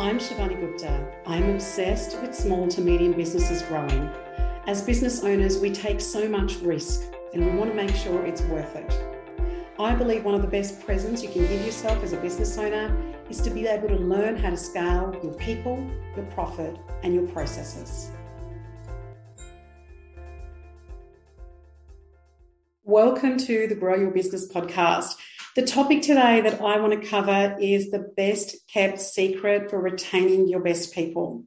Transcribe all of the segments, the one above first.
I'm Shivani Gupta. I'm obsessed with small to medium businesses growing. As business owners, we take so much risk and we want to make sure it's worth it. I believe one of the best presents you can give yourself as a business owner is to be able to learn how to scale your people, your profit, and your processes. Welcome to the Grow Your Business podcast. The topic today that I want to cover is the best kept secret for retaining your best people.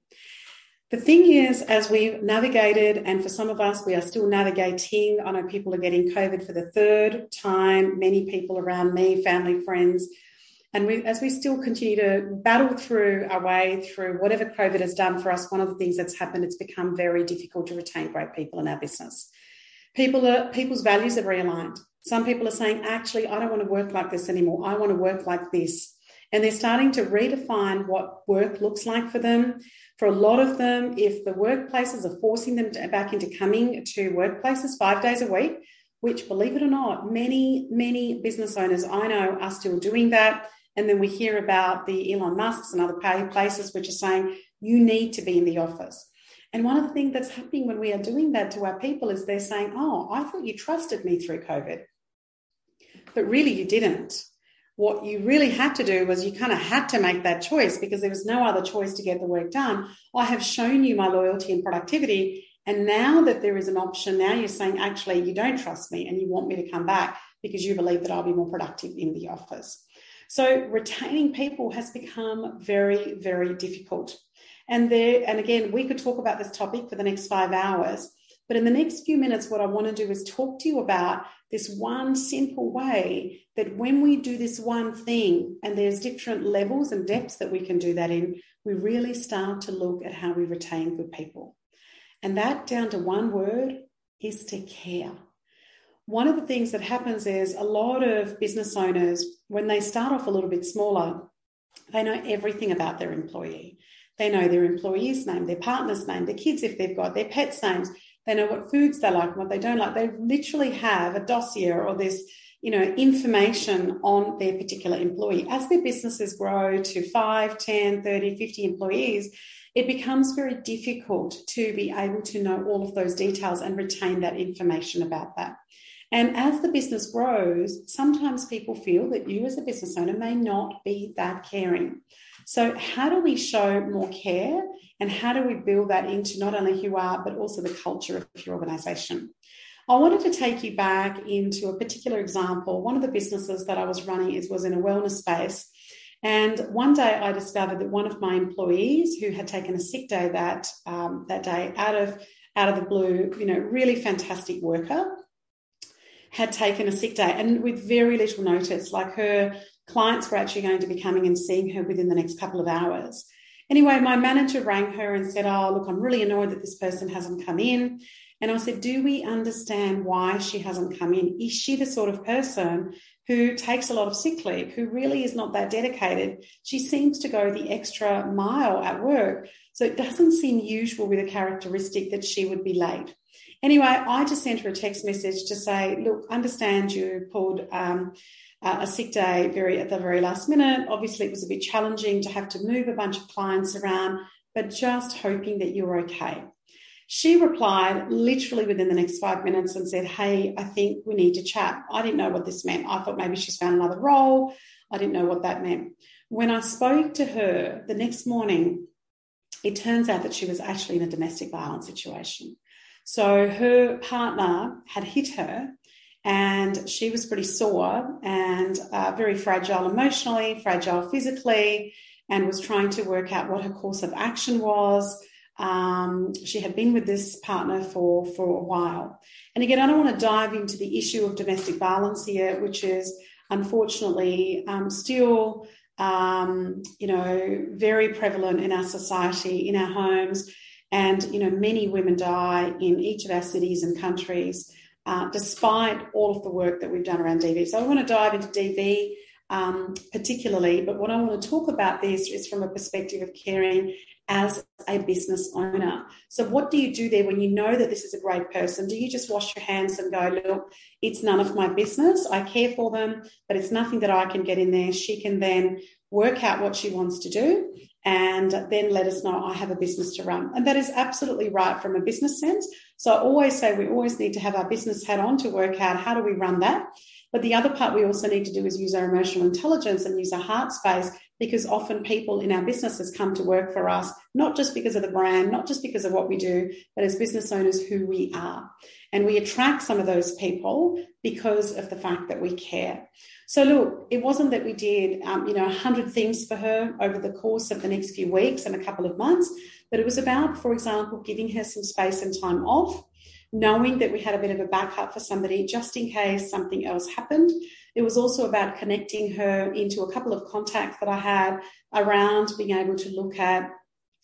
The thing is, as we've navigated, and for some of us, we are still navigating. I know people are getting COVID for the third time, many people around me, family, friends. And we, as we still continue to battle through our way through whatever COVID has done for us, one of the things that's happened, it's become very difficult to retain great people in our business. People are, people's values are realigned. Some people are saying, actually, I don't want to work like this anymore. I want to work like this. And they're starting to redefine what work looks like for them. For a lot of them, if the workplaces are forcing them to, back into coming to workplaces five days a week, which, believe it or not, many, many business owners I know are still doing that. And then we hear about the Elon Musks and other places which are saying you need to be in the office. And one of the things that's happening when we are doing that to our people is they're saying, Oh, I thought you trusted me through COVID but really you didn't. What you really had to do was you kind of had to make that choice because there was no other choice to get the work done. I have shown you my loyalty and productivity. And now that there is an option, now you're saying, actually, you don't trust me and you want me to come back because you believe that I'll be more productive in the office. So retaining people has become very, very difficult. And there, and again, we could talk about this topic for the next five hours. But in the next few minutes, what I want to do is talk to you about this one simple way that when we do this one thing, and there's different levels and depths that we can do that in, we really start to look at how we retain good people. And that, down to one word, is to care. One of the things that happens is a lot of business owners, when they start off a little bit smaller, they know everything about their employee. They know their employee's name, their partner's name, their kids if they've got, their pets' names. They know what foods they like and what they don't like. They literally have a dossier or this, you know, information on their particular employee. As their businesses grow to 5, 10, 30, 50 employees, it becomes very difficult to be able to know all of those details and retain that information about that. And as the business grows, sometimes people feel that you as a business owner may not be that caring. So, how do we show more care and how do we build that into not only who you are, but also the culture of your organization? I wanted to take you back into a particular example. One of the businesses that I was running is, was in a wellness space. And one day I discovered that one of my employees who had taken a sick day that, um, that day out of, out of the blue, you know, really fantastic worker, had taken a sick day and with very little notice, like her clients were actually going to be coming and seeing her within the next couple of hours. Anyway, my manager rang her and said, Oh, look, I'm really annoyed that this person hasn't come in. And I said, Do we understand why she hasn't come in? Is she the sort of person who takes a lot of sick leave, who really is not that dedicated? She seems to go the extra mile at work. So it doesn't seem usual with a characteristic that she would be late. Anyway, I just sent her a text message to say, Look, understand you pulled. Um, a sick day very at the very last minute. Obviously, it was a bit challenging to have to move a bunch of clients around, but just hoping that you're okay. She replied literally within the next five minutes and said, Hey, I think we need to chat. I didn't know what this meant. I thought maybe she's found another role. I didn't know what that meant. When I spoke to her the next morning, it turns out that she was actually in a domestic violence situation. So her partner had hit her and she was pretty sore and uh, very fragile emotionally, fragile physically, and was trying to work out what her course of action was. Um, she had been with this partner for for a while, and again, I don't want to dive into the issue of domestic violence here, which is unfortunately um, still um, you know very prevalent in our society, in our homes, and you know many women die in each of our cities and countries uh, despite all of the work that we've done around DV. So I want to dive into DV um, particularly, but what I want to talk about this is from a perspective of caring as a business owner. So, what do you do there when you know that this is a great person? Do you just wash your hands and go, look, it's none of my business. I care for them, but it's nothing that I can get in there. She can then work out what she wants to do and then let us know I have a business to run. And that is absolutely right from a business sense. So I always say we always need to have our business hat on to work out how do we run that. But the other part we also need to do is use our emotional intelligence and use our heart space because often people in our businesses come to work for us, not just because of the brand, not just because of what we do, but as business owners, who we are. And we attract some of those people because of the fact that we care. So look, it wasn't that we did, um, you know, a hundred things for her over the course of the next few weeks and a couple of months, but it was about, for example, giving her some space and time off, knowing that we had a bit of a backup for somebody just in case something else happened. It was also about connecting her into a couple of contacts that I had around being able to look at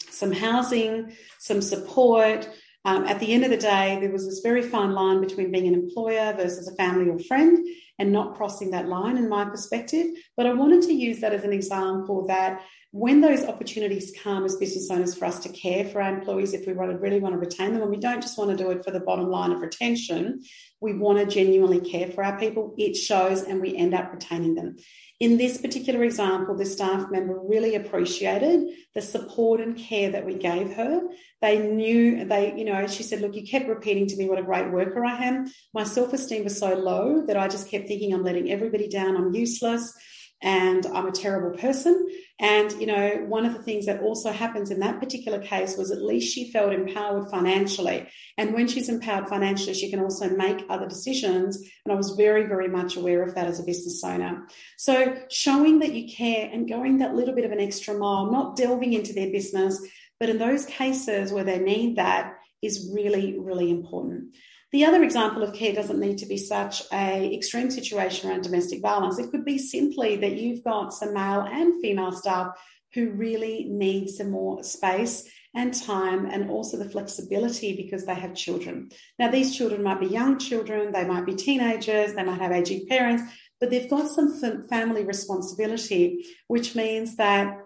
some housing, some support. Um, at the end of the day, there was this very fine line between being an employer versus a family or friend and not crossing that line in my perspective. But I wanted to use that as an example that when those opportunities come as business owners for us to care for our employees, if we really want to retain them, and we don't just want to do it for the bottom line of retention, we want to genuinely care for our people, it shows and we end up retaining them. In this particular example, the staff member really appreciated the support and care that we gave her. They knew, they, you know, she said, Look, you kept repeating to me what a great worker I am. My self esteem was so low that I just kept thinking I'm letting everybody down, I'm useless and I'm a terrible person. And, you know, one of the things that also happens in that particular case was at least she felt empowered financially. And when she's empowered financially, she can also make other decisions. And I was very, very much aware of that as a business owner. So showing that you care and going that little bit of an extra mile, not delving into their business, but in those cases where they need that is really, really important. The other example of care doesn't need to be such a extreme situation around domestic violence. It could be simply that you've got some male and female staff who really need some more space and time and also the flexibility because they have children. Now, these children might be young children, they might be teenagers, they might have aging parents, but they've got some family responsibility, which means that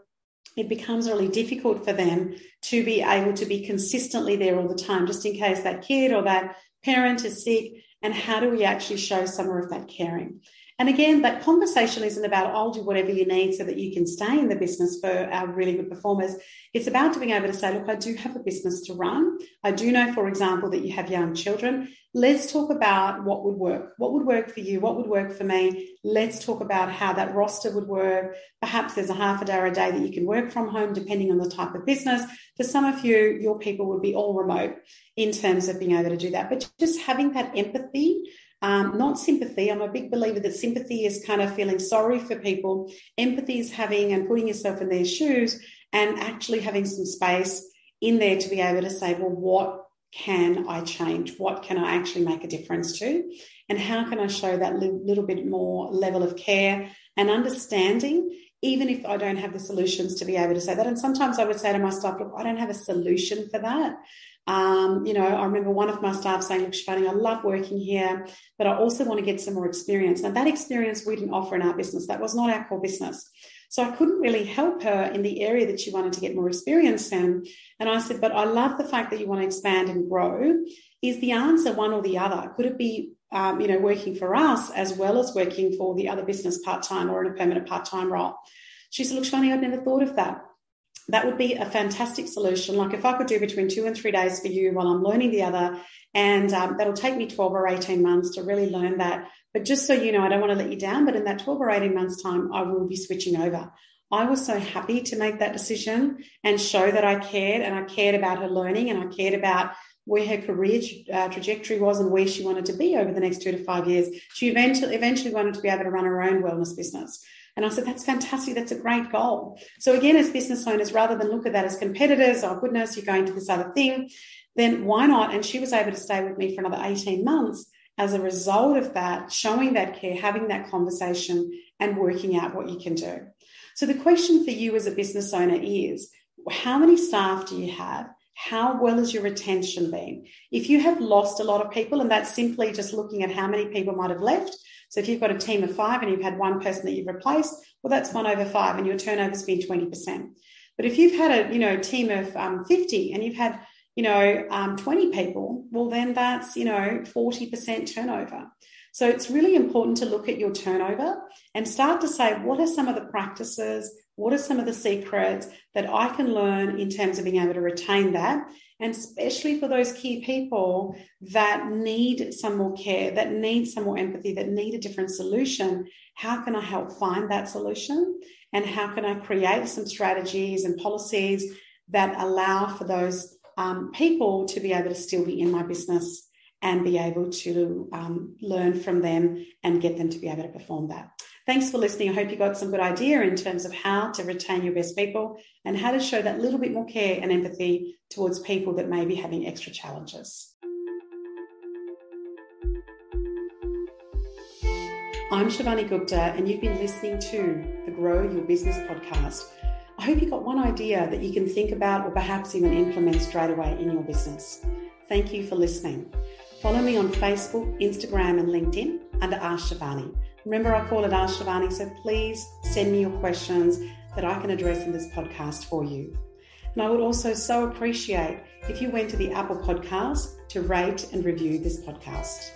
it becomes really difficult for them to be able to be consistently there all the time, just in case that kid or that parent is sick, and how do we actually show some of that caring? And again, that conversation isn't about, I'll do whatever you need so that you can stay in the business for our really good performers. It's about being able to say, look, I do have a business to run. I do know, for example, that you have young children. Let's talk about what would work. What would work for you? What would work for me? Let's talk about how that roster would work. Perhaps there's a half a day or a day that you can work from home, depending on the type of business. For some of you, your people would be all remote in terms of being able to do that. But just having that empathy um, not sympathy. I'm a big believer that sympathy is kind of feeling sorry for people. Empathy is having and putting yourself in their shoes and actually having some space in there to be able to say, well, what can I change? What can I actually make a difference to? And how can I show that li- little bit more level of care and understanding, even if I don't have the solutions to be able to say that? And sometimes I would say to my staff, look, I don't have a solution for that. Um, you know, I remember one of my staff saying, look, Shivani, I love working here, but I also want to get some more experience. Now, that experience we didn't offer in our business. That was not our core business. So I couldn't really help her in the area that she wanted to get more experience in. And I said, but I love the fact that you want to expand and grow. Is the answer one or the other? Could it be, um, you know, working for us as well as working for the other business part time or in a permanent part time role? She said, look, Shivani, I'd never thought of that that would be a fantastic solution. Like if I could do between two and three days for you while I'm learning the other, and um, that'll take me 12 or 18 months to really learn that. But just so you know, I don't want to let you down, but in that 12 or 18 months' time, I will be switching over. I was so happy to make that decision and show that I cared and I cared about her learning and I cared about where her career uh, trajectory was and where she wanted to be over the next two to five years. She eventually eventually wanted to be able to run her own wellness business. And I said, that's fantastic. That's a great goal. So again, as business owners, rather than look at that as competitors, oh goodness, you're going to this other thing, then why not? And she was able to stay with me for another 18 months as a result of that, showing that care, having that conversation and working out what you can do. So the question for you as a business owner is, how many staff do you have? How well has your retention been? If you have lost a lot of people, and that's simply just looking at how many people might have left, so if you've got a team of five and you've had one person that you've replaced, well, that's one over five and your turnover's been 20%. But if you've had a, you know, team of um, 50 and you've had, you know, um, 20 people, well, then that's, you know, 40% turnover. So it's really important to look at your turnover and start to say, what are some of the practices? What are some of the secrets that I can learn in terms of being able to retain that? And especially for those key people that need some more care, that need some more empathy, that need a different solution, how can I help find that solution? And how can I create some strategies and policies that allow for those um, people to be able to still be in my business and be able to um, learn from them and get them to be able to perform that. Thanks for listening. I hope you got some good idea in terms of how to retain your best people and how to show that little bit more care and empathy towards people that may be having extra challenges. I'm Shivani Gupta, and you've been listening to the Grow Your Business podcast. I hope you got one idea that you can think about or perhaps even implement straight away in your business. Thank you for listening. Follow me on Facebook, Instagram, and LinkedIn under Ask Shivani. Remember, I call it Ask Shivani, so please send me your questions that I can address in this podcast for you. And I would also so appreciate if you went to the Apple podcast to rate and review this podcast.